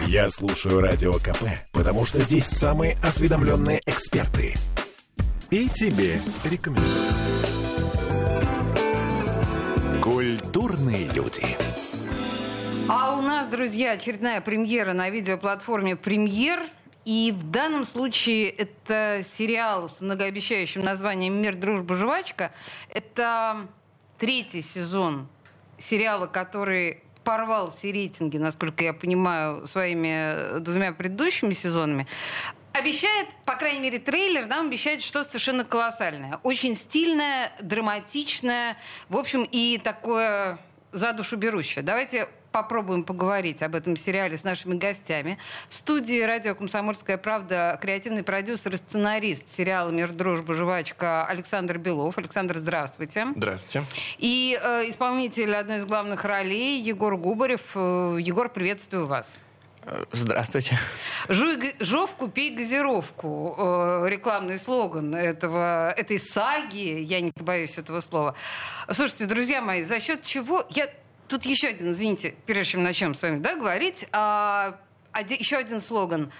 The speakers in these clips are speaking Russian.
Я слушаю Радио КП, потому что здесь самые осведомленные эксперты. И тебе рекомендую. Культурные люди. А у нас, друзья, очередная премьера на видеоплатформе «Премьер». И в данном случае это сериал с многообещающим названием «Мир, дружба, жвачка». Это третий сезон сериала, который порвал все рейтинги, насколько я понимаю, своими двумя предыдущими сезонами. Обещает, по крайней мере, трейлер нам обещает что-то совершенно колоссальное. Очень стильное, драматичное, в общем, и такое за душу берущее. Давайте попробуем поговорить об этом сериале с нашими гостями. В студии радио «Комсомольская правда» креативный продюсер и сценарист сериала «Мир, дружба, жвачка» Александр Белов. Александр, здравствуйте. Здравствуйте. И э, исполнитель одной из главных ролей Егор Губарев. Э, Егор, приветствую вас. Э, здравствуйте. Жуй жовку, пей газировку. Э, рекламный слоган этого, этой саги, я не побоюсь этого слова. Слушайте, друзья мои, за счет чего... Я Тут еще один, извините, прежде чем начнем с вами да, говорить, а, один, еще один слоган.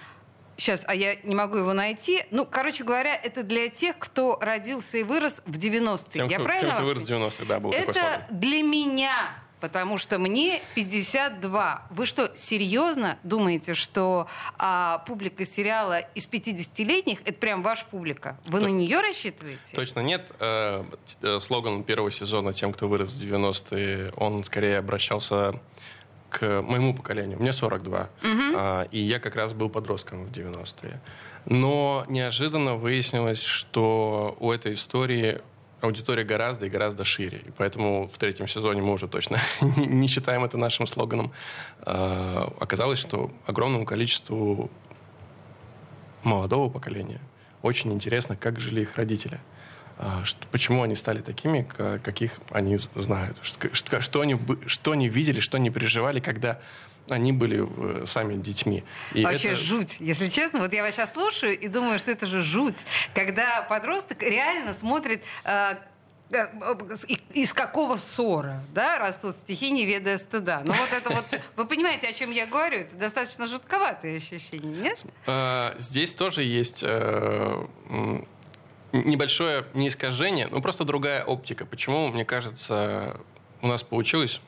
Сейчас, а я не могу его найти. Ну, короче говоря, это для тех, кто родился и вырос в 90-е. Тем, я кто, правильно тем, кто вырос в 90-е, да, был Это такой слоган. для меня потому что мне 52. Вы что, серьезно думаете, что а, публика сериала из 50-летних это прям ваша публика? Вы То- на нее рассчитываете? Точно нет. Э, т- э, Слоган первого сезона «Тем, кто вырос в 90-е», он скорее обращался к моему поколению. Мне 42. А, И я как раз был подростком в 90-е. Но неожиданно выяснилось, что у этой истории аудитория гораздо и гораздо шире. И поэтому в третьем сезоне мы уже точно не- считаем это нашим слоганом. А, Оказалось, что огромному количеству молодого поколения очень интересно, как жили их родители. А, что- почему они стали такими, ка- каких они знают. Что, что- что они, что они видели, что они переживали, когда они были э, сами детьми. И Вообще это- жуть. Если честно, вот я вас сейчас слушаю и думаю, что это же жуть. Когда подросток реально смотрит э, э, и- из какого ссора, да, растут стихи, не ведая стыда. Ну вот это вот... Вы понимаете, о чем я говорю? Это достаточно жутковатое ощущение, нет? Здесь тоже есть э, небольшое не искажение, но просто другая оптика. Почему, мне кажется, у нас получилось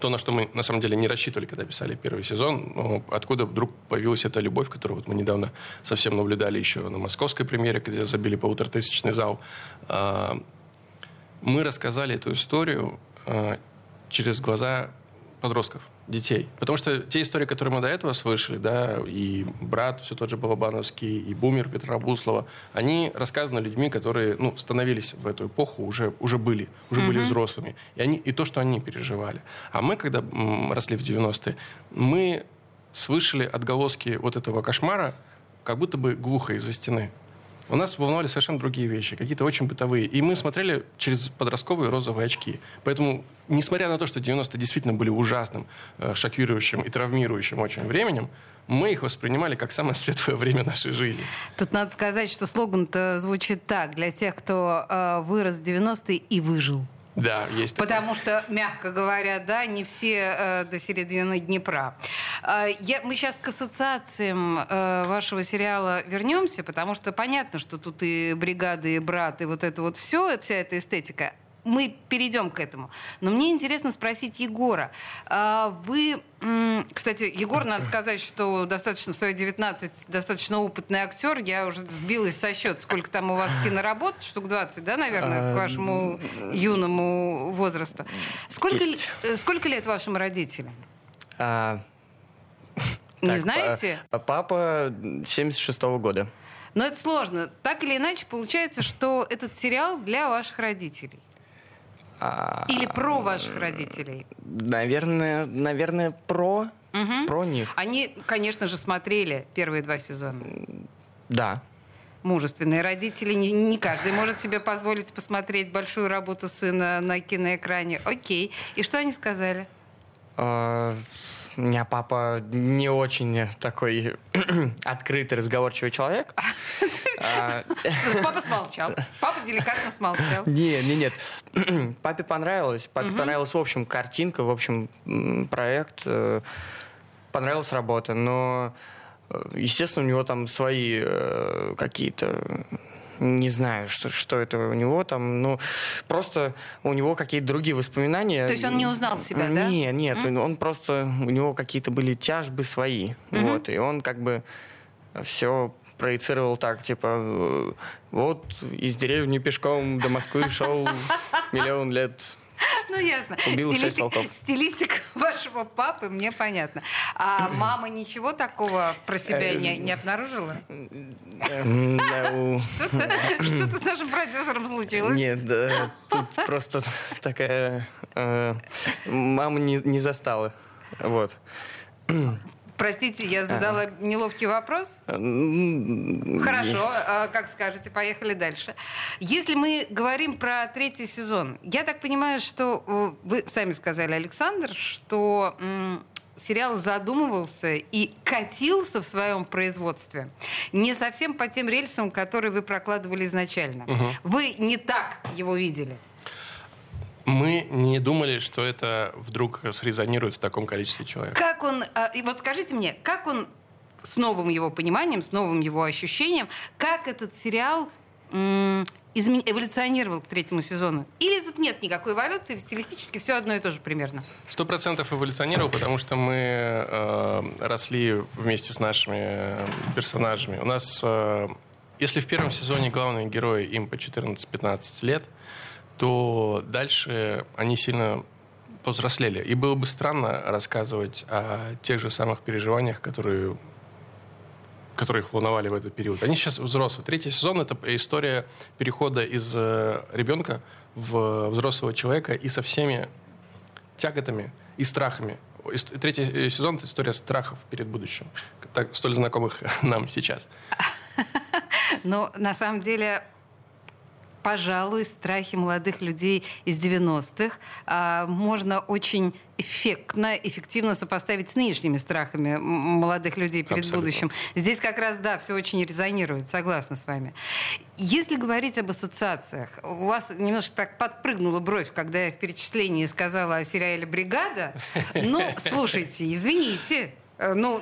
то, на что мы на самом деле не рассчитывали, когда писали первый сезон, но откуда вдруг появилась эта любовь, которую вот мы недавно совсем наблюдали еще на московской премьере, где забили полуторатысячный зал. А, Мы рассказали эту историю а, через глаза подростков, детей. Потому что те истории, которые мы до этого слышали, да, и брат все тот же Балабановский, и бумер Петра Буслова, они рассказаны людьми, которые, ну, становились в эту эпоху, уже, уже были, уже были взрослыми. И, они, и то, что они переживали. А мы, когда м, росли в 90-е, мы слышали отголоски вот этого кошмара, как будто бы глухо из-за стены. У нас волновали совершенно другие вещи, какие-то очень бытовые. И мы смотрели через подростковые розовые очки. Поэтому, несмотря на то, что 90-е действительно были ужасным, э, шокирующим и травмирующим очень временем, мы их воспринимали как самое светлое время нашей жизни. Тут надо сказать, что слоган-то звучит так. Для тех, кто э, вырос в 90-е и выжил. Да, есть. Потому что, мягко говоря, да, не все э, до середины Днепра. Э, я, мы сейчас к ассоциациям э, вашего сериала вернемся, потому что понятно, что тут и бригады, и брат, и вот это вот все, вся эта эстетика. Мы перейдем к этому. Но мне интересно спросить Егора. А Вы, кстати, Егор, надо сказать, что достаточно в свои 19 достаточно опытный актер. Я уже сбилась со счета, сколько там у вас киноработ, штук 20, да, наверное, к вашему юному возрасту. Сколько, э, сколько лет вашим родителям? А, Не так, знаете? па- Папа 76-го года. Но это сложно. Так или иначе, получается, что этот сериал для ваших родителей. А, Или про ваших родителей. Наверное, наверное, про, Мгм. про них. Они, конечно же, смотрели первые два сезона. Да. Мужественные родители. Не, не каждый может себе позволить посмотреть большую работу сына на киноэкране. Окей. И что они сказали? У меня папа не очень такой открытый, разговорчивый человек. Папа смолчал. Папа деликатно смолчал. Нет, нет, нет. Папе понравилось. Папе понравилась, в общем, картинка, в общем, проект. Э, понравилась работа, но, э, естественно, у него там свои э, какие-то не знаю, что, что это у него там, ну, просто у него какие-то другие воспоминания. То есть он не узнал себя, да? Нет, нет, mm? он просто, у него какие-то были тяжбы свои, mm-hmm. вот, и он как бы все проецировал так, типа, э, вот из деревни пешком до Москвы шел миллион лет, ну, ясно. Убил Стилистик, стилистика вашего папы мне понятно. А мама ничего такого про себя не, не обнаружила? Что-то с нашим продюсером случилось? Нет, да, тут просто такая... Э, мама не застала. Вот. Простите, я задала ага. неловкий вопрос. Хорошо, а, как скажете, поехали дальше. Если мы говорим про третий сезон, я так понимаю, что э, вы сами сказали, Александр, что сериал задумывался и катился в своем производстве не совсем по тем рельсам, которые вы прокладывали изначально. Угу. Вы не так его видели. Мы не думали, что это вдруг срезонирует в таком количестве человек. Как он, а, вот скажите мне, как он с новым его пониманием, с новым его ощущением, как этот сериал измен... эволюционировал к третьему сезону? Или тут нет никакой эволюции, стилистически все одно и то же примерно? Сто процентов эволюционировал, потому что мы э, росли вместе с нашими э, персонажами. У нас, э, если в первом сезоне главные герои им по 14-15 лет, то дальше они сильно повзрослели. И было бы странно рассказывать о тех же самых переживаниях, которые, которые их волновали в этот период. Они сейчас взрослые. Третий сезон — это история перехода из э, ребенка в взрослого человека и со всеми тяготами и страхами. Третий э, сезон — это история страхов перед будущим, так, столь знакомых нам сейчас. Но на самом деле пожалуй, страхи молодых людей из 90-х а, можно очень эффектно, эффективно сопоставить с нынешними страхами молодых людей перед Абсолютно. будущим. Здесь как раз, да, все очень резонирует, согласна с вами. Если говорить об ассоциациях, у вас немножко так подпрыгнула бровь, когда я в перечислении сказала о сериале «Бригада». Ну, слушайте, извините, ну,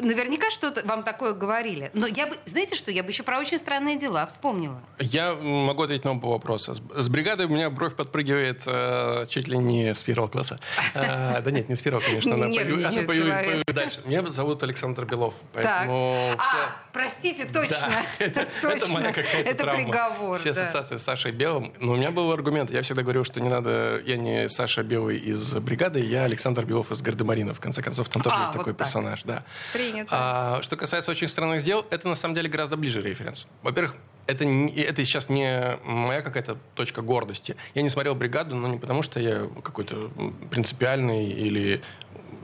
наверняка что-то вам такое говорили. Но я бы, знаете что, я бы еще про очень странные дела вспомнила. Я могу ответить на оба вопроса. С бригадой у меня бровь подпрыгивает э, чуть ли не с первого класса. Э, да нет, не с первого, конечно. Она появилась дальше. Меня зовут Александр Белов. Поэтому а, простите, точно. Это моя какая-то Это приговор. Все ассоциации с Сашей Белым. Но у меня был аргумент. Я всегда говорил, что не надо... Я не Саша Белый из бригады, я Александр Белов из Гардемарина. В конце концов, там тоже а, есть такой персонаж персонаж, да. Принято. А, что касается очень странных дел, это на самом деле гораздо ближе референс. Во-первых, это, не, это сейчас не моя какая-то точка гордости. Я не смотрел «Бригаду», но не потому, что я какой-то принципиальный или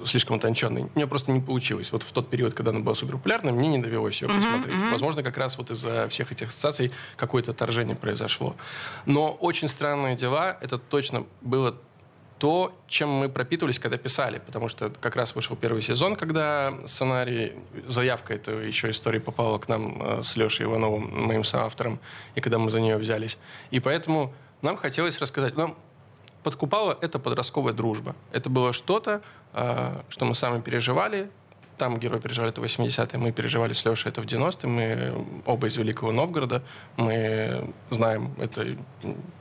слишком утонченный. У меня просто не получилось. Вот в тот период, когда она была супер популярна, мне не довелось ее uh-huh, посмотреть. Uh-huh. Возможно, как раз вот из-за всех этих ассоциаций какое-то отторжение произошло. Но «Очень странные дела» — это точно было то, чем мы пропитывались, когда писали. Потому что как раз вышел первый сезон, когда сценарий, заявка этой еще истории попала к нам э, с Лешей Ивановым, моим соавтором, и когда мы за нее взялись. И поэтому нам хотелось рассказать. Нам подкупала это подростковая дружба. Это было что-то, э, что мы сами переживали, там герой переживали это 80-е, мы переживали с Лешей это в 90-е, мы оба из Великого Новгорода, мы знаем это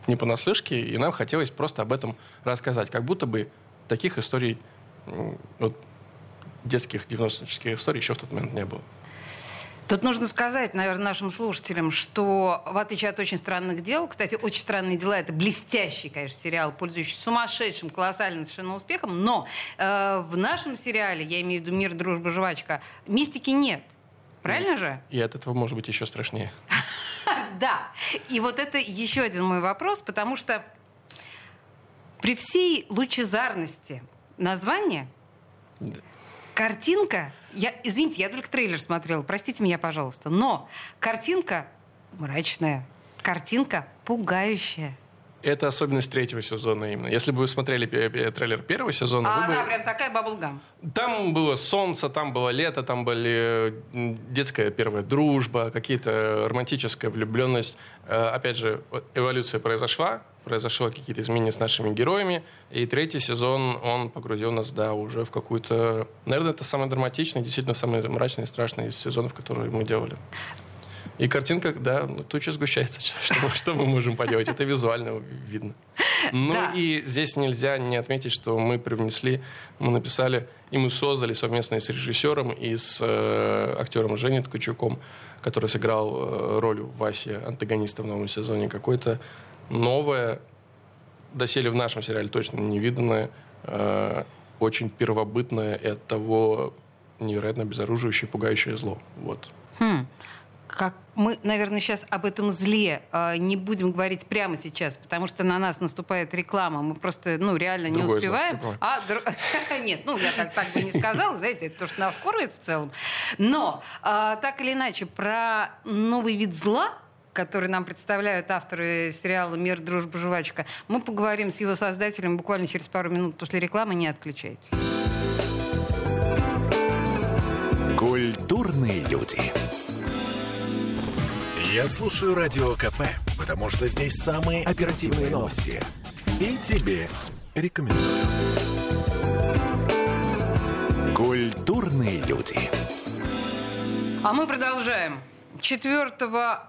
не понаслышке, и нам хотелось просто об этом рассказать, как будто бы таких историй, вот, детских 90-х историй еще в тот момент не было. Тут нужно сказать, наверное, нашим слушателям, что в отличие от «Очень странных дел», кстати, «Очень странные дела» — это блестящий, конечно, сериал, пользующийся сумасшедшим, колоссальным совершенно успехом, но э, в нашем сериале, я имею в виду «Мир, дружба, жвачка», мистики нет. Правильно же? И от этого может быть еще страшнее. Да. И вот это еще один мой вопрос, потому что при всей лучезарности названия картинка я, извините, я только трейлер смотрела, простите меня, пожалуйста. Но картинка мрачная, картинка пугающая. Это особенность третьего сезона именно. Если бы вы смотрели трейлер первого сезона... А она бы... прям такая баблгам. Там было солнце, там было лето, там были детская первая дружба, какие-то романтическая влюбленность. Э, опять же, эволюция произошла, произошло какие-то изменения с нашими героями. И третий сезон, он погрузил нас, да, уже в какую-то... Наверное, это самый драматичный, действительно самый мрачный и страшный из сезонов, которые мы делали. И картинка, да, ну, туча сгущается. Что, что мы можем поделать? Это визуально видно. Ну Да. и здесь нельзя не отметить, что мы привнесли, мы написали и мы создали совместно и с режиссером, и с э, актером Женей Ткачуком, который сыграл э, роль Васи, антагониста в новом сезоне, какое-то новое, доселе в нашем сериале точно невиданное, э, очень первобытное и от того невероятно обезоруживающее, пугающее зло. Вот. Хм. Как мы, наверное, сейчас об этом зле э, не будем говорить прямо сейчас, потому что на нас наступает реклама, мы просто, ну, реально не Другое зло, успеваем. понимаю. а дру- нет, ну я так, так бы не сказала, знаете, это то, что нас кормит в целом. Но э, так или иначе про новый вид зла который нам представляют авторы сериала «Мир, дружба, жвачка», мы поговорим с его создателем буквально через пару минут после рекламы. Не отключайтесь. Культурные люди. Я слушаю Радио КП, потому что здесь самые оперативные новости. И тебе рекомендую. Культурные люди. А мы продолжаем. 4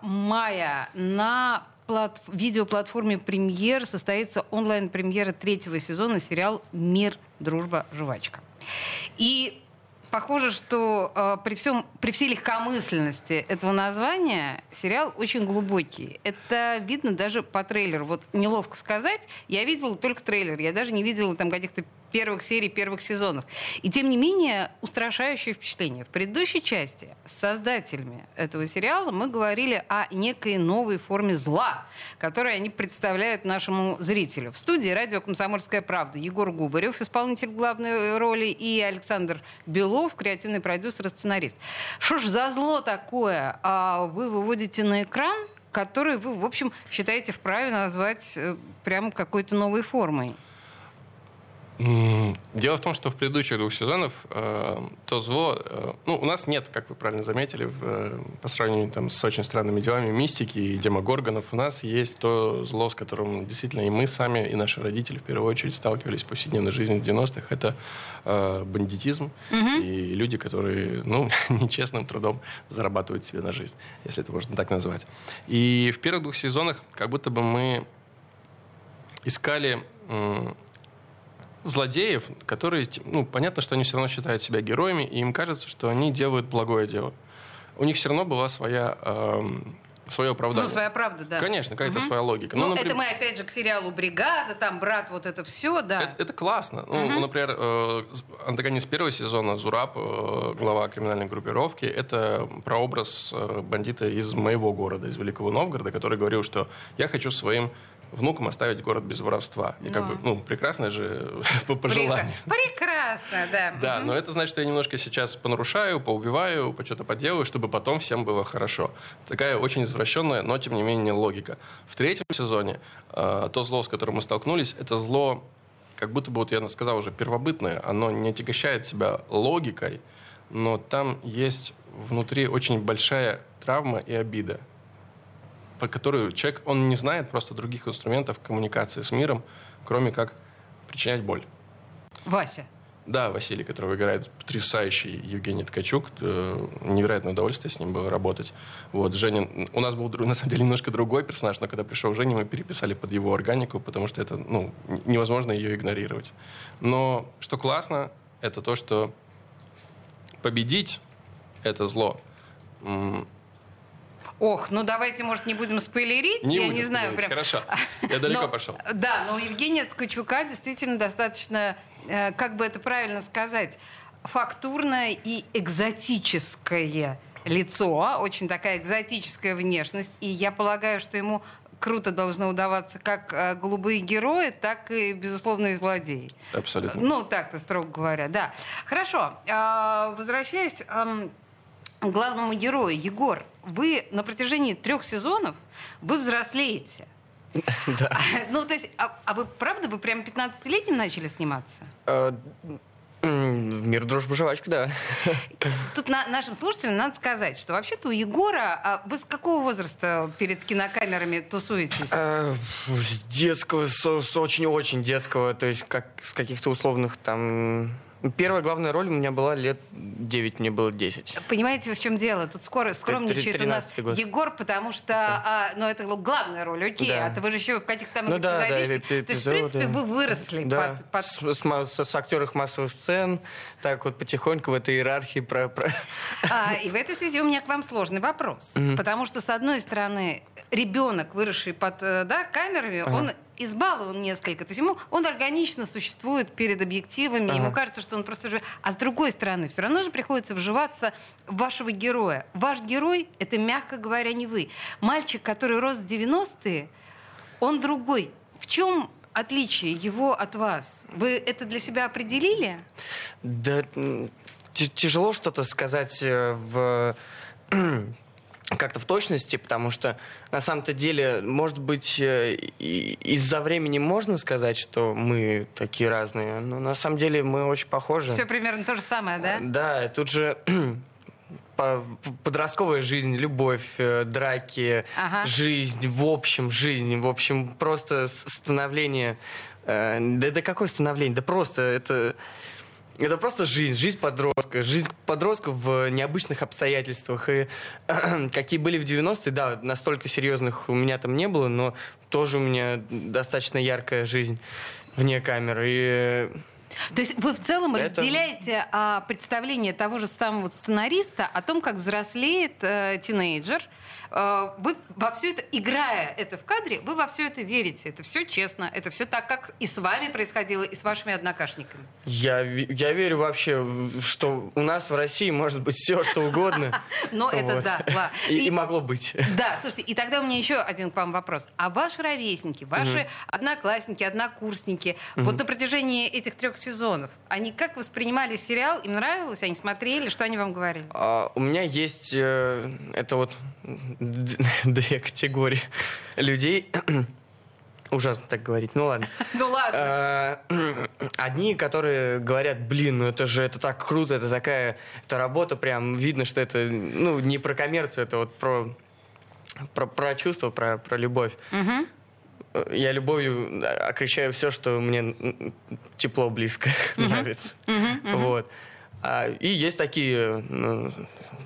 мая на плат- видеоплатформе «Премьер» состоится онлайн-премьера третьего сезона сериал «Мир, дружба, жвачка». И похоже, что э, при, всем, при всей легкомысленности этого названия сериал очень глубокий. Это видно даже по трейлеру. Вот неловко сказать, я видела только трейлер. Я даже не видела там каких-то первых серий, первых сезонов. И тем не менее, устрашающее впечатление. В предыдущей части с создателями этого сериала мы говорили о некой новой форме зла, которую они представляют нашему зрителю. В студии радио «Комсомольская правда» Егор Губарев, исполнитель главной роли, и Александр Белов, креативный продюсер и сценарист. Что ж за зло такое а, вы выводите на экран, который вы, в общем, считаете вправе назвать э, прям какой-то новой формой? Дело в том, что в предыдущих двух сезонах э, то зло... э, ну, у нас нет, как вы правильно заметили, э, по сравнению там, с очень странными делами мистики и демогоргонов, у нас есть то зло, с которым действительно и мы сами, и наши родители в первую очередь сталкивались в повседневной жизни в 90-х. Это э, бандитизм и люди, которые ну, нечестным трудом зарабатывают себе на жизнь, если это можно так назвать. И в первых двух сезонах как будто бы мы искали... м, злодеев, которые, ну, понятно, что они все равно считают себя героями, и им кажется, что они делают благое дело. У них все равно была своя, эм, свое оправдание. Ну, своя правда, да. Конечно, какая-то своя логика. Ну, например, это мы опять же к сериалу «Бригада», там «Брат», вот это все, да. это, это классно. Ну, например, э, антагонист первого сезона Зураб, э, глава криминальной группировки, это прообраз э, бандита из моего города, из Великого Новгорода, который говорил, что я хочу своим внукам оставить город без воровства. И как Ну. бы, ну, прекрасное же по Прека- пожеланию. Прекрасно, да. Да, но это значит, что я немножко сейчас понарушаю, поубиваю, по что-то поделаю, чтобы потом всем было хорошо. Такая очень извращенная, но тем не менее логика. В третьем сезоне э, то зло, с которым мы столкнулись, это зло, как будто бы, вот я сказал уже, первобытное. Оно не отягощает себя логикой, но там есть внутри очень большая травма и обида, по которой человек, он не знает просто других инструментов коммуникации с миром, кроме как причинять боль. Вася. Да, Василий, которого играет потрясающий Евгений Ткачук. Э, Невероятное удовольствие с ним было работать. Вот, Женя... У нас был, на самом деле, немножко другой персонаж, но когда пришел Женя, мы переписали под его органику, потому что это, ну, невозможно ее игнорировать. Но что классно, это то, что победить это зло Ох, ну давайте, может, не будем спойлерить, не я не знаю. Прям... Хорошо. Я далеко Но- пошел. Да, но у Евгения Ткачука действительно достаточно, э, как бы это правильно сказать, фактурное и экзотическое лицо, очень такая экзотическая внешность. И я полагаю, что ему круто должно удаваться как э, голубые герои, так и, безусловно, и злодеи. Абсолютно. Ну, так-то, строго говоря, да. Хорошо. А, Возвращаясь главному герою, Егор, вы на протяжении трех сезонов вы взрослеете. Да. Ну, то есть, а, а вы правда, вы прям 15-летним начали сниматься? Э, Мир, дружба, жвачка, да. Тут на- нашим слушателям надо сказать, что вообще-то у Егора... а вы с какого возраста перед кинокамерами тусуетесь? Э, С детского, с очень-очень детского, то есть как с каких-то условных там... Первая главная роль у меня была лет 9, мне было 10. Понимаете, в чем дело? Тут скоро скромничает у нас 13-й год. Егор, потому что, а, ну, это главная роль, окей, Да. а то вы же еще в каких-то там Ну да, да, То есть, в принципе, эпизоды. вы выросли Да, под- под- С, с с- актеров массовых сцен, так вот потихоньку в этой иерархии про... про- А, и в этой связи у меня к вам сложный вопрос. Потому что, с одной стороны, ребенок, выросший под э, да, камерами, он избалован несколько. То есть ему он органично существует перед объективами, ему кажется, что он просто же... А с другой стороны, все равно же приходится вживаться в вашего героя. Ваш герой — это, мягко говоря, не вы. Мальчик, который рос в 90-е, он другой. В чем отличие его от вас? Вы это для себя определили? Да, тяжело что-то сказать э, в как-то в точности, потому что на самом-то деле, может быть, э, из-за времени можно сказать, что мы такие разные, но на самом деле мы очень похожи. Все примерно то же самое, да? Да, тут же по- подростковая жизнь, любовь, э, драки, Ага. жизнь, в общем, жизнь, в общем, просто становление. э, Да, да какое становление? Да просто это... Это просто жизнь, жизнь подростка, жизнь подростка в необычных обстоятельствах. И какие были в 90-е, да, настолько серьезных у меня там не было, но тоже у меня достаточно яркая жизнь вне камеры. И То есть вы в целом Это- разделяете а, представление того же самого сценариста о том, как взрослеет э, тинейджер. Э, вы во все это, играя это в кадре, вы во все это верите. Это все честно, это все так, как и с вами происходило, и с вашими однокашниками. Я, я верю вообще, что у нас в России может быть все, что угодно. Но это да. И, могло быть. Да, слушайте, и тогда у меня еще один к вам вопрос. А ваши ровесники, ваши одноклассники, однокурсники, вот на протяжении этих трех сезонов, они как воспринимали сериал? Им нравилось? Они смотрели? Что они вам говорили? А, у меня есть э, это вот две категории людей. Ужасно так говорить. Ну ладно. Ну ладно. Э, Одни, которые говорят, блин, ну это же это так круто, это такая это работа, прям видно, что это ну не про коммерцию, это вот про про, про чувство, про, про любовь. Э, Я любовью окрещаю все, что мне тепло, близко нравится. Вот. А, и есть такие, ну,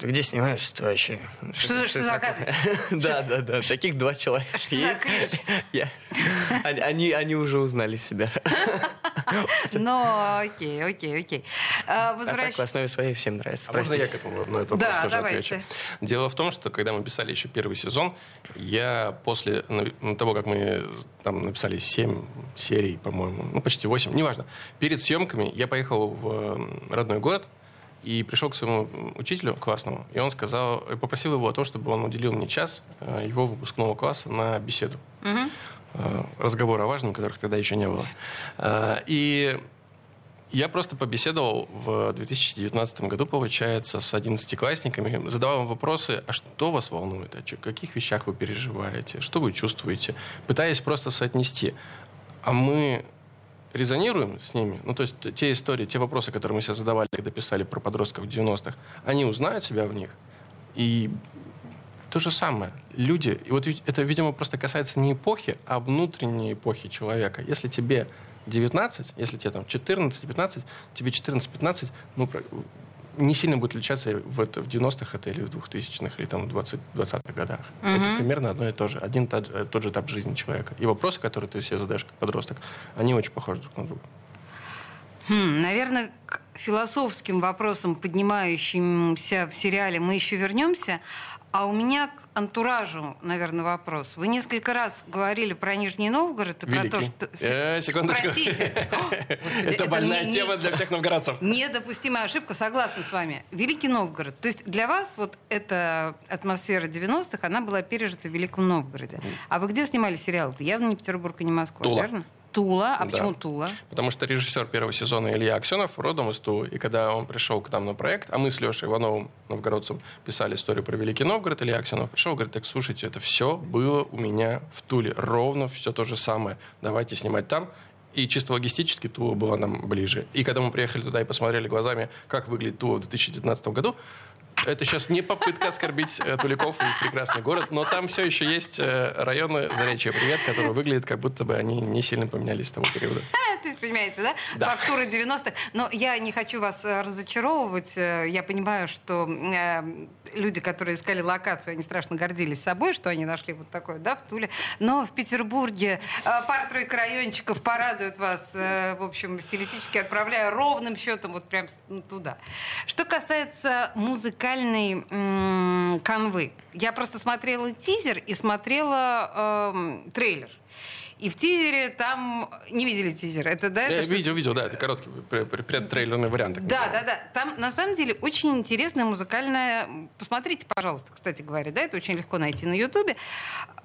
ты где снимаешься вообще? Что- что за такое? гадость? Да, да, да. Таких два человека Что за они, они уже узнали себя. Ну, окей, окей, окей. А, А так возвращ- в основе своей всем нравится. А можно я Простите. к этому на этот Да, вопрос тоже давайте. отвечу? Дело в том, что когда мы писали еще первый сезон, я после ну, того, как мы там написали 7 серий, по-моему, ну почти 8, неважно, перед съемками я поехал в э, родной город и пришел к своему учителю классному, и он сказал, и попросил его о том, чтобы он уделил мне час э, его выпускного класса на беседу. Мгм. Э, разговор о важном, которых тогда еще не было. Э, И я просто побеседовал в 2019 году, получается, с одиннадцатиклассниками, задавал им вопросы, а что вас волнует, о чё- каких вещах вы переживаете, что вы чувствуете, пытаясь просто соотнести. А мы резонируем с ними, ну, то есть те истории, те вопросы, которые мы себе задавали, когда писали про подростков в 90-х, они узнают себя в них, и то же самое. Люди, и вот это, видимо, просто касается не эпохи, а внутренней эпохи человека. Если тебе 19, если тебе там 14-15, тебе 14-15, ну, про- не сильно будет отличаться в, это, в 90-х это или в 2000-х, или там в 20, 20-х годах. Это примерно одно и то же. Один тот, же- тот же этап жизни человека. И вопросы, которые ты себе задаешь как подросток, они очень похожи друг на друга. Хм, наверное, к философским вопросам, поднимающимся в сериале, мы еще вернемся. А у меня к антуражу, наверное, вопрос. Вы несколько раз говорили про Нижний Новгород и про то, Великий. что... Э, секундочку. Простите. О, Господи, Это больная не- тема для всех новгородцев. Недопустимая ошибка, согласна с вами. Великий Новгород. То есть для вас вот эта атмосфера 90-х, она была пережита в Великом Новгороде. А вы где снимали сериал? Это явно не Петербург и не Москва, Тула. верно? Тула. А Да. почему Тула? Потому что режиссер первого сезона Илья Аксенов родом из Тулы. И когда он пришел к нам на проект, а мы с Лешей Ивановым, новгородцем, писали историю про Великий Новгород, Илья Аксенов пришел говорит, так, слушайте, это все было у меня в Туле. Ровно все то же самое. Давайте снимать там. И чисто логистически Тува была нам ближе. И когда мы приехали туда и посмотрели глазами, как выглядит Тува в 2019 году, это сейчас не попытка оскорбить э, Туликов и прекрасный город, но там все еще есть э, районы Заречья Привет, которые выглядят, как будто бы они не сильно поменялись с того периода. То есть, понимаете, да? Да. Фактура 90-х. Но я не хочу вас э, разочаровывать. Э, Я понимаю, что э, люди, которые искали локацию, они страшно гордились собой, что они нашли вот такое, да, в Туле. Но в Петербурге э, пара-тройка райончиков порадуют вас, э, в общем, стилистически отправляя ровным счетом вот прям ну, туда. Что касается музыкальной м, канвы. Я просто смотрела тизер и смотрела эм, трейлер. И в тизере там... Не видели тизер? Это, да? Я это что- видел, видел, да, это короткий пре- пре- предтрейлерный вариант. да, да, да. Там на самом деле очень интересная музыкальная. Посмотрите, пожалуйста, кстати говоря, да, это очень легко найти на Ютубе.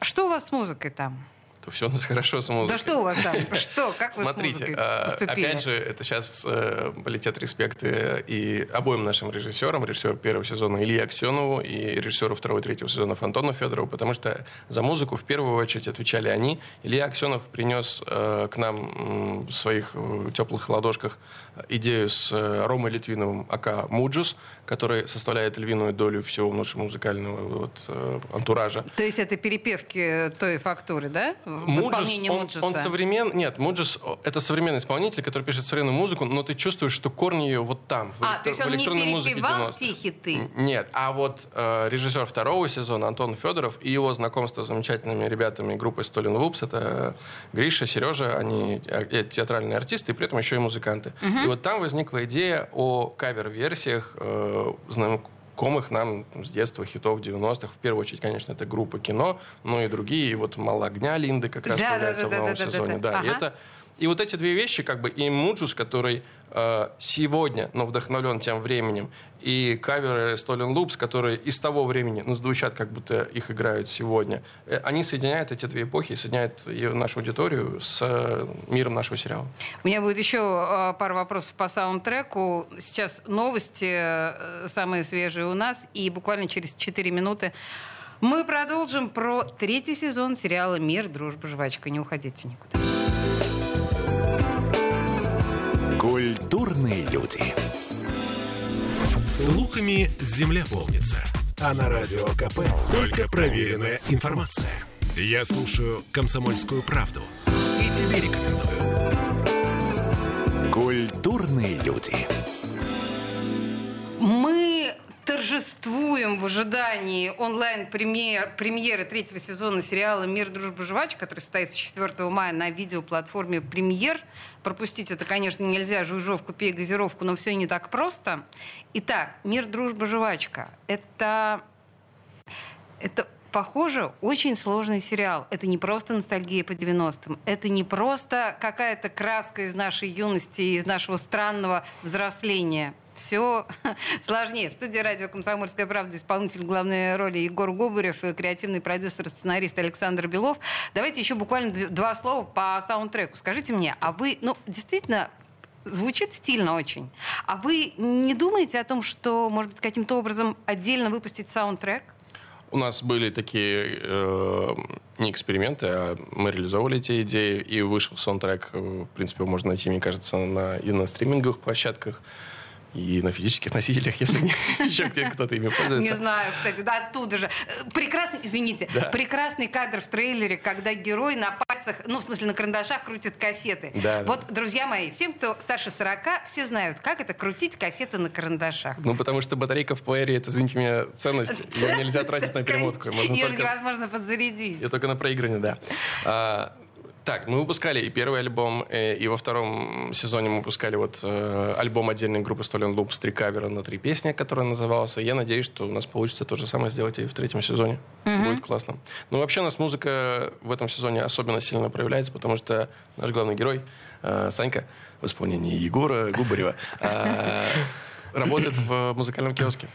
Что у вас с музыкой там? То все у нас хорошо с музыкой. Да что у вас там? Что? Как вы с Смотрите, музыкой а, поступили? опять же, это сейчас э, полетят респекты и обоим нашим режиссерам, режиссеру первого сезона Илье Аксенову и режиссеру второго и третьего сезона Антону Федорову, потому что за музыку в первую очередь отвечали они. Илья Аксенов принес э, к нам в своих э, теплых ладошках идею с Ромой Литвиновым, AKA «Mujuice», который составляет львиную долю всего нашего музыкального вот, антуража. То есть это перепевки той фактуры, да? В Mujuice, исполнении он, он современ... Нет, Mujuice — это современный исполнитель, который пишет современную музыку, но ты чувствуешь, что корни ее вот там, в, А, электро- то есть в он не электронной музыке перепевал 90-х. те хиты? Нет, а вот э, режиссер второго сезона Антон Федоров и его знакомство с замечательными ребятами группы Stolen Loops, это Гриша, Сережа, они э, театральные артисты и при этом еще и музыканты. И вот там возникла идея о кавер-версиях э, знакомых нам с детства хитов 90-х. В первую очередь, конечно, это группа «Кино», но и другие. И вот «Мало огня» Линды как раз Да, да, появляется да, в да, новом да, да, сезоне. да. Да, и Ага. это и вот эти две вещи, как бы и Mujuice, который сегодня, но вдохновлен тем временем, и каверы Stolen Loops, которые из того времени, ну, звучат, как будто их играют сегодня, э, они соединяют эти две эпохи, соединяют нашу аудиторию с э, миром нашего сериала. У меня будет еще э, пара вопросов по саундтреку. Сейчас новости э, самые свежие у нас, и буквально через 4 минуты мы продолжим про третий сезон сериала «Мир, дружба, жвачка». Не уходите никуда. Культурные люди. Слухами земля полнится. А на радио КП только проверенная информация. Я слушаю «Комсомольскую правду» и тебе рекомендую. Культурные люди. Мы торжествуем в ожидании онлайн-премьеры третьего сезона сериала «Мир, дружба, жвачка», который состоится 4 мая на видеоплатформе «Премьер». Пропустить это, конечно, нельзя. Жуйжовку, пей газировку, но все не так просто. Итак, «Мир, дружба, жвачка» — это... Это Похоже, очень сложный сериал. Это не просто ностальгия по 90-м. Это не просто какая-то краска из нашей юности, из нашего странного взросления. Все сложнее. В студии радио «Комсомольская правда» исполнитель главной роли Егор Губарев и креативный продюсер сценарист Александр Белов. Давайте еще буквально дв- два слова по саундтреку. Скажите мне, а вы, ну, действительно, Звучит стильно очень. А вы не думаете о том, что, может быть, каким-то образом отдельно выпустить саундтрек? У нас были такие э, не эксперименты, а мы реализовывали эти идеи, и вышел саундтрек. э, В принципе, можно найти, мне кажется, на, и на стриминговых площадках, и на физических носителях, если не, еще где кто-то ими Не пользуется. знаю, кстати, да, оттуда же. Прекрасный, извините, Да. прекрасный кадр в трейлере, когда герой на пальцах, ну, в смысле, на карандашах крутит кассеты. Да, да. вот, друзья мои, всем, кто старше 40, все знают, как это крутить кассеты на карандашах. Ну, потому что батарейка в плеере, это, извините меня, ценность. Ее нельзя тратить на перемотку. Можно Ее только... невозможно подзарядить. И только на проигрывание, да. Так, мы выпускали и первый альбом, э, и во втором сезоне мы выпускали вот э, альбом отдельной группы Stolen Loops, три кавера на три песни, который назывался. Я надеюсь, что у нас получится то же самое сделать и в третьем сезоне. Будет классно. Ну, вообще у нас музыка в этом сезоне особенно сильно проявляется, потому что наш главный герой, э, Санька, в исполнении Егора Губарева, работает в музыкальном киоске.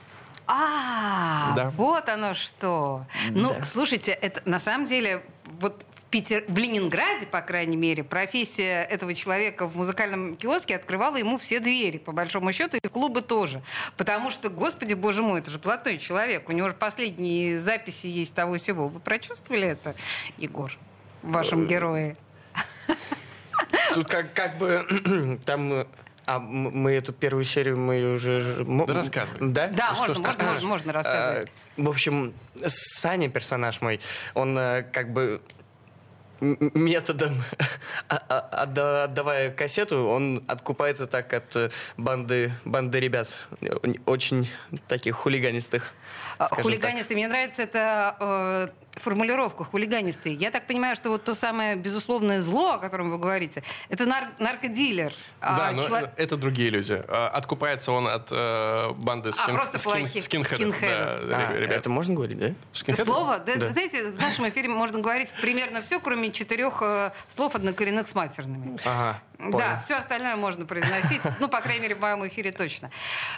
А, Да. вот оно что. Ну, слушайте, это на самом деле вот Питер, в Ленинграде, по крайней мере, профессия этого человека в музыкальном киоске открывала ему все двери, по большому счету, и клубы тоже. Потому что, господи, боже мой, это же плотной человек. У него же последние записи есть того всего. Вы прочувствовали это, Егор, в вашем герое? Тут как, как бы там а мы эту первую серию мы уже... Да рассказывай. Да? Да, можно, можно, можно, можно рассказывать. А, в общем, Саня, персонаж мой, он э, как бы методом, а, а, отдавая кассету, он откупается так от э, банды, банды ребят, очень таких хулиганистых. Хулиганистые. Мне нравится это э, формулировку хулиганистые. Я так понимаю, что вот то самое безусловное зло, о котором вы говорите, это нар- наркодилер. Да, а, но чело... это другие люди. А, откупается он от э, банды скин... а, просто скин... скинхедов. скинхедов. Да, а, ребят. Это можно говорить, да? Скинхедов? Слово? Да, да. Знаете, в нашем эфире можно говорить примерно все, кроме четырех э, слов однокоренных с матерными. Ага. Понял. Да, все остальное можно произносить. Ну, по крайней мере, в моем эфире точно.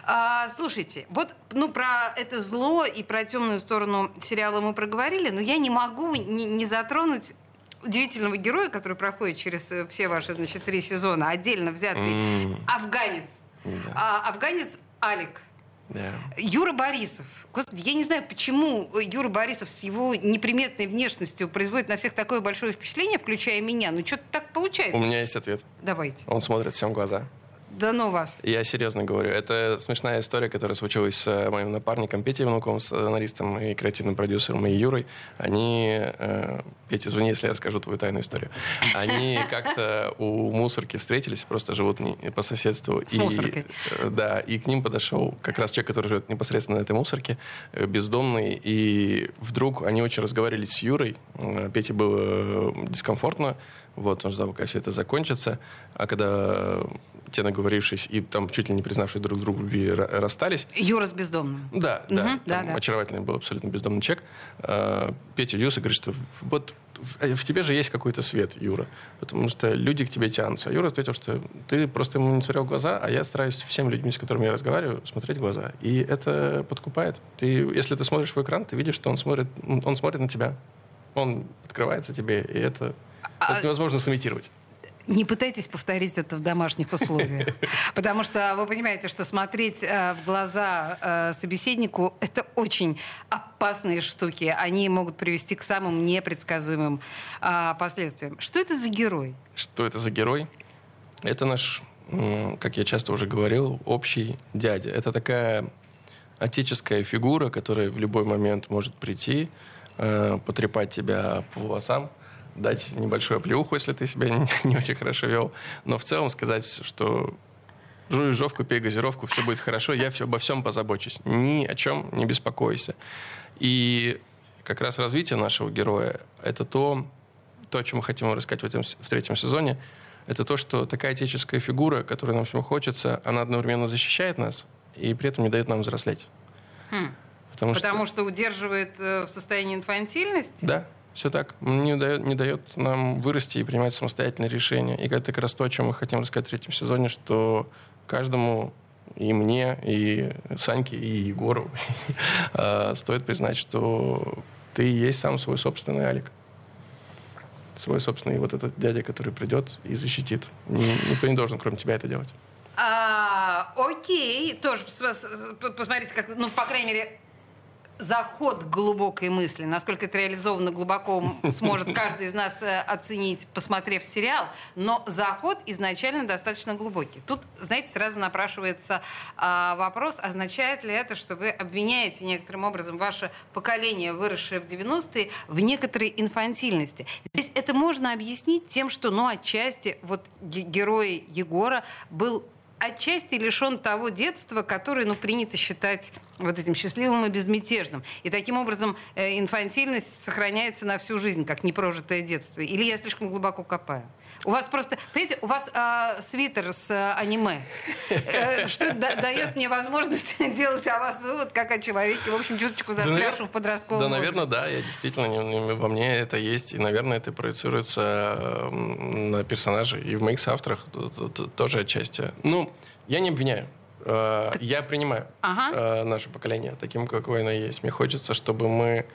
А, слушайте, вот ну, про это зло и про темную сторону сериала мы проговорили, но я не могу не, не затронуть удивительного героя, который проходит через э, все ваши, значит, три сезона, отдельно взятый mm. афганец. Yeah. А, афганец Алик. Yeah. Юра Борисов. Господи, я не знаю, почему Юра Борисов с его неприметной внешностью производит на всех такое большое впечатление, включая меня. Ну, что-то так получается. У меня есть ответ. Давайте. Он смотрит всем в глаза. Да ну вас. Я серьезно говорю. Это смешная история, которая случилась с э, моим напарником Петей Внуковым, сценаристом и креативным продюсером, и Юрой. Они... Э, Петя, извини, если я расскажу твою тайную историю. Они как-то у мусорки встретились, просто живут не, по соседству. С и, мусоркой. Э, да, и к ним подошел как раз человек, который живет непосредственно на этой мусорке, бездомный, и вдруг они очень разговаривали с Юрой. Пете было дискомфортно, вот, он ждал, пока все это закончится. А когда те наговорившись и там чуть ли не признавшие друг другу любви расстались. Юра с бездомным. Да, угу, да, да, да. Очаровательный был абсолютно бездомный человек. А, Петя удивился говорит, что вот в тебе же есть какой-то свет, Юра. Потому что люди к тебе тянутся. А Юра ответил, что ты просто ему не смотрел в глаза, а я стараюсь всем людьми, с которыми я разговариваю, смотреть в глаза. И это подкупает. Ты, если ты смотришь в экран, ты видишь, что он смотрит, он смотрит на тебя. Он открывается тебе, и это, а... это невозможно сымитировать. Не пытайтесь повторить это в домашних условиях. Потому что вы понимаете, что смотреть э, в глаза э, собеседнику — это очень опасные штуки. Они могут привести к самым непредсказуемым э, последствиям. Что это за герой? Что это за герой? Это наш, как я часто уже говорил, общий дядя. Это такая отеческая фигура, которая в любой момент может прийти, э, потрепать тебя по волосам, дать небольшую оплеуху, если ты себя не, очень хорошо вел. Но в целом сказать, что жуй жовку, пей газировку, все будет хорошо, я все, обо всем позабочусь. Ни о чем не беспокойся. И как раз развитие нашего героя — это то, то, о чем мы хотим рассказать в, этом, в третьем сезоне, это то, что такая отеческая фигура, которой нам всем хочется, она одновременно защищает нас и при этом не дает нам взрослеть. Хм. Потому, Потому что... что удерживает э, в состоянии инфантильности? Да, все так. Не дает, не дает нам вырасти и принимать самостоятельные решения. И это как раз то, о чем мы хотим рассказать в третьем сезоне, что каждому и мне, и Саньке, и Егору а, стоит признать, что ты есть сам свой собственный Алик. Свой собственный вот этот дядя, который придет и защитит. Никто не должен, кроме тебя, это делать. А, окей, тоже посмотрите, как, ну, по крайней мере, заход глубокой мысли, насколько это реализовано глубоко, сможет каждый из нас э, оценить, посмотрев сериал. Но заход изначально достаточно глубокий. Тут, знаете, сразу напрашивается а, вопрос, означает ли это, что вы обвиняете некоторым образом ваше поколение, выросшее в 90-е, в некоторой инфантильности. Здесь это можно объяснить тем, что, ну, отчасти, вот герой Егора был отчасти лишен того детства, которое, ну, принято считать вот этим счастливым и безмятежным. И таким образом э, инфантильность сохраняется на всю жизнь, как непрожитое детство. Или я слишком глубоко копаю? У вас просто, понимаете, у вас э, свитер с э, аниме, э, что да, дает мне возможность делать о вас вывод, как о человеке, в общем, чуточку застрявшем в подростковом Да, наверное, да, я действительно, во мне это есть, и, наверное, это проецируется на персонажей и в моих соавторах тоже отчасти. Ну, я не обвиняю. Э, я принимаю ага. Э, наше поколение таким, какое оно есть. Мне хочется, чтобы мы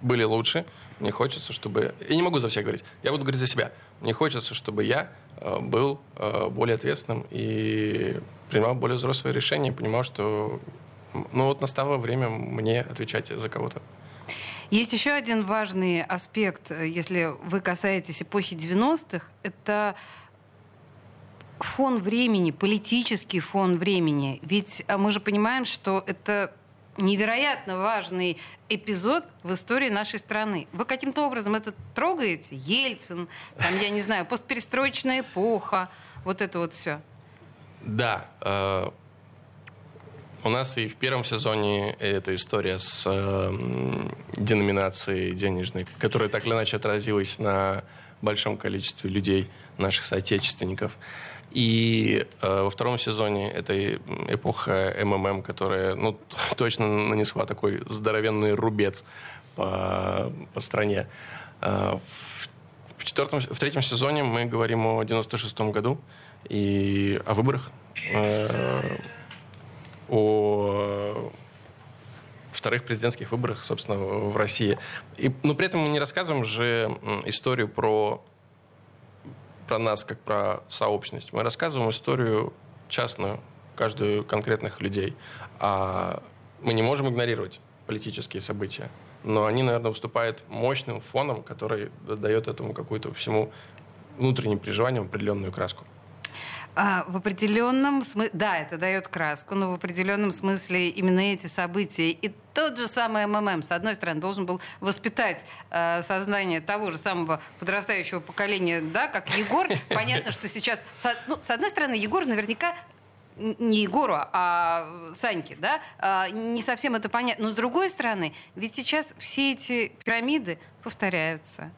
были лучше. Мне хочется, чтобы... Я не могу за всех говорить. Я буду говорить за себя. Мне хочется, чтобы я э, был более ответственным и принимал более взрослые решения, понимал, что ну вот настало время мне отвечать за кого-то. Есть еще один важный аспект, э, если вы касаетесь эпохи 90-х, это фон времени, политический фон времени. Ведь а, мы же понимаем, что это невероятно важный эпизод в истории нашей страны. Вы каким-то образом это трогаете? Ельцин, там, я не знаю, постперестроечная эпоха, вот это вот все. Да. Э, у нас и в первом сезоне эта история с э, деноминацией денежной, которая так или иначе отразилась на большом количестве людей, наших соотечественников. И э, во втором сезоне это эпоха МММ, которая ну, точно нанесла такой здоровенный рубец по, по стране. Э, в, четвертом, в третьем сезоне мы говорим о 96-м году и о выборах, э, о вторых президентских выборах, собственно, в России. И, но при этом мы не рассказываем же историю про про нас, как про сообщность. Мы рассказываем историю частную, каждую конкретных людей. А мы не можем игнорировать политические события. Но они, наверное, выступают мощным фоном, который дает этому какую-то всему внутренним переживаниям определенную краску. А, в определенном смысле, да, это дает краску, но в определенном смысле именно эти события и тот же самый МММ, с одной стороны, должен был воспитать э, сознание того же самого подрастающего поколения, да, как Егор. Понятно, что сейчас, с, ну, с одной стороны, Егор наверняка не Егору, а Саньке, да, а, не совсем это понятно. Но с другой стороны, ведь сейчас все эти пирамиды повторяются.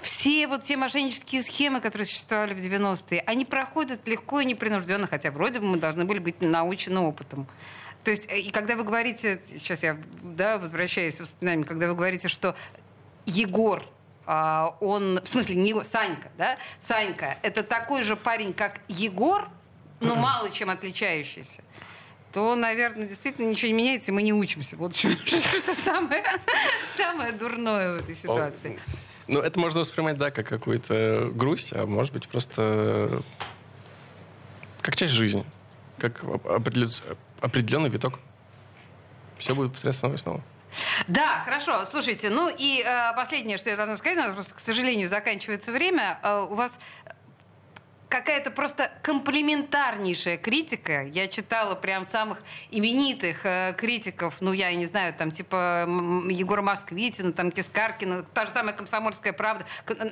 Все вот те мошеннические схемы, которые существовали в 90-е, они проходят легко и непринужденно, хотя вроде бы мы должны были быть научены опытом. То есть, и когда вы говорите, сейчас я да, возвращаюсь к воспоминаниям, когда вы говорите, что Егор а, он, в смысле, не Санька, да? Санька, это такой же парень, как Егор, но мало чем отличающийся то, наверное, действительно ничего не меняется, и мы не учимся. Вот что, что самое, самое дурное в этой ситуации. Ну, это можно воспринимать, да, как какую-то грусть, а может быть просто как часть жизни, как определенный виток. Все будет посредством снова. Да, хорошо. Слушайте, ну и э, последнее, что я должна сказать, просто, к сожалению, заканчивается время. Э, у вас какая-то просто комплементарнейшая критика. Я читала прям самых именитых э, критиков, ну, я не знаю, там, типа Егора Москвитина, там, Кискаркина, та же самая «Комсомольская правда».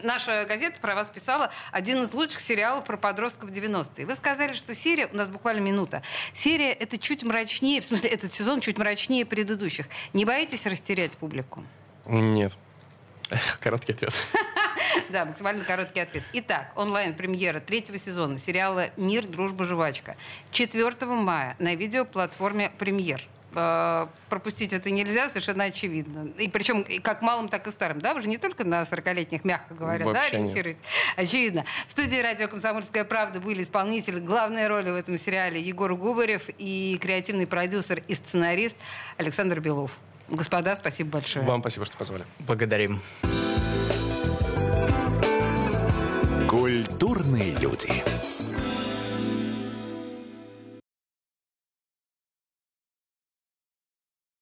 Наша газета про вас писала один из лучших сериалов про подростков 90-е. Вы сказали, что серия, у нас буквально минута, серия это чуть мрачнее, в смысле, этот сезон чуть мрачнее предыдущих. Не боитесь растерять публику? Нет. Короткий ответ. Да, максимально короткий ответ. Итак, онлайн-премьера третьего сезона сериала «Мир, дружба, жвачка». 4 мая на видеоплатформе «Премьер». А, пропустить это нельзя, совершенно очевидно. И причем как малым, так и старым. Да, вы же не только на 40-летних, мягко говоря, Вообще да, ориентируетесь. Нет. Очевидно. В студии радио «Комсомольская правда» были исполнители главной роли в этом сериале Егор Губарев и креативный продюсер и сценарист Александр Белов. Господа, спасибо большое. Вам спасибо, что позвали. Благодарим. Культурные люди.